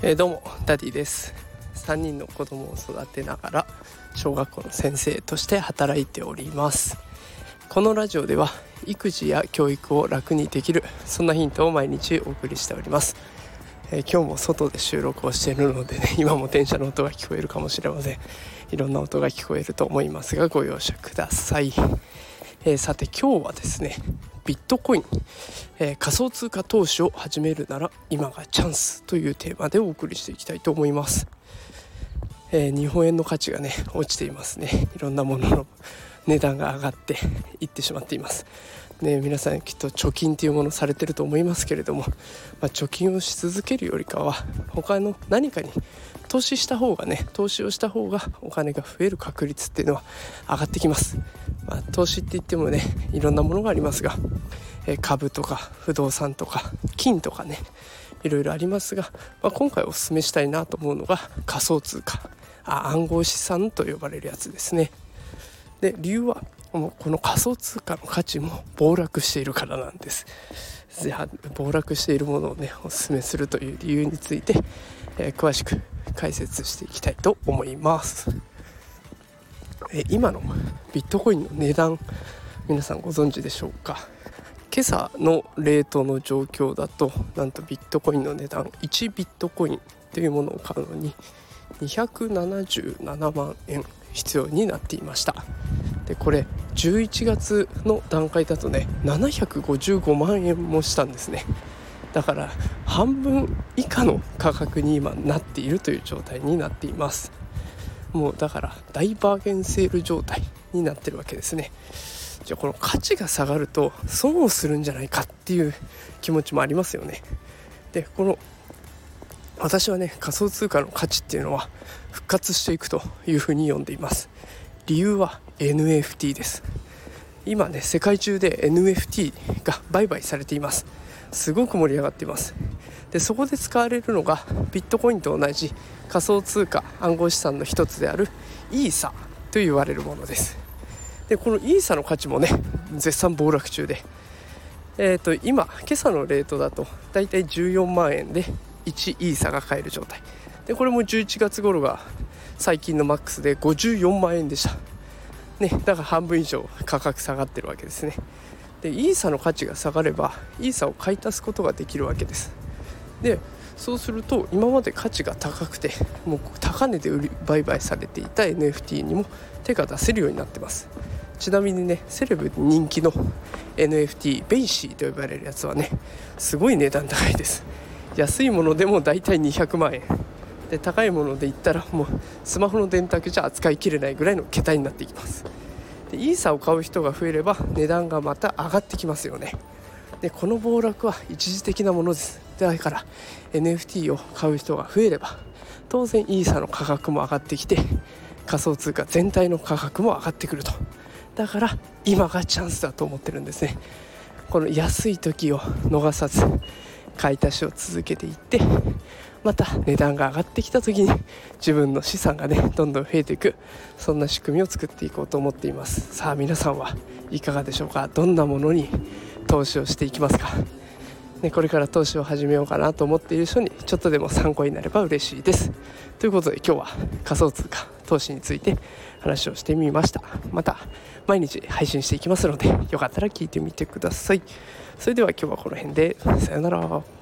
えー、どうもダディです。3人の子供を育てながら小学校の先生として働いております。このラジオでは育児や教育を楽にできるそんなヒントを毎日お送りしております、えー、今日も外で収録をしているのでね今も電車の音が聞こえるかもしれません。いろんな音が聞こえると思いますがご容赦ください、えー、さて今日はですねビットコイン、えー、仮想通貨投資を始めるなら今がチャンスというテーマでお送りしていきたいと思います、えー、日本円の価値がね落ちていますね。いろんなものの値段が上がっていってしまっています。ね、皆さんきっと貯金というものされてると思いますけれども、まあ、貯金をし続けるよりかは他の何かに投資した方がね投資をした方がお金が増える確率っていうのは上がってきます、まあ、投資って言ってもねいろんなものがありますが、え株とか不動産とか金とかねいろいろありますが、まあ、今回おすすめしたいなと思うのが仮想通貨。あ暗号資産と呼ばれるやつですね。で理由はもうこの仮想通貨の価値も暴落しているからなんです。じゃあ暴落しているものをねおすすめするという理由について、えー、詳しく解説していきたいと思います、えー、今のビットコインの値段皆さんご存知でしょうか？今朝のレートの状況だとなんとビットコインの値段1ビットコインというものを買うのに277万円必要になっていました。でこれ11月の段階だとね755万円もしたんですね。だから半分以下の価格に今なっているという状態になっています。もうだから大バーゲンセール状態になってるわけですね。じゃあこの価値が下がると損をするんじゃないかっていう気持ちもありますよね。でこの私はね仮想通貨の価値っていうのは復活していくというふうに読んでいます。理由は NFT です。今ね世界中で NFT が売買されています。すごく盛り上がっています。でそこで使われるのがビットコインと同じ仮想通貨暗号資産の一つであるイーサと言われるものです。でこのイーサの価値もね絶賛暴落中で。えーと、と今今朝のレートだとだいたい14万円で1イーサが買える状態。でこれも11月頃が最近のマックスで54万円でした。ねだから半分以上価格下がってるわけですね。でイーサの価値が下がればイーサを買い足すことができるわけです。でそうすると今まで価値が高くてもう高値で売り売買されていた NFT にも手が出せるようになってます。ちなみにねセレブ人気の NFT BAYC と呼ばれるやつはねすごい値段高いです。安いものでもだいたい200万円。で高いもので言ったらもうスマホの電卓じゃ扱いきれないぐらいの桁になっていきます。でイーサを買う人が増えれば値段がまた上がってきますよね。でこの暴落は一時的なものです。だから NFT を買う人が増えれば当然イーサの価格も上がってきて仮想通貨全体の価格も上がってくると。だから今がチャンスだと思ってるんですね。この安い時を逃さず買い足しを続けていってまた値段が上がってきた時に自分の資産がねどんどん増えていくそんな仕組みを作っていこうと思っています。さあ皆さんはいかがでしょうか？どんなものに投資をしていきますか？ね、これから投資を始めようかなと思っている人にちょっとでも参考になれば嬉しいです。ということで今日は仮想通貨投資について話をしてみました。また毎日配信していきますのでよかったら聞いてみてください。それでは今日はこの辺で。さよなら。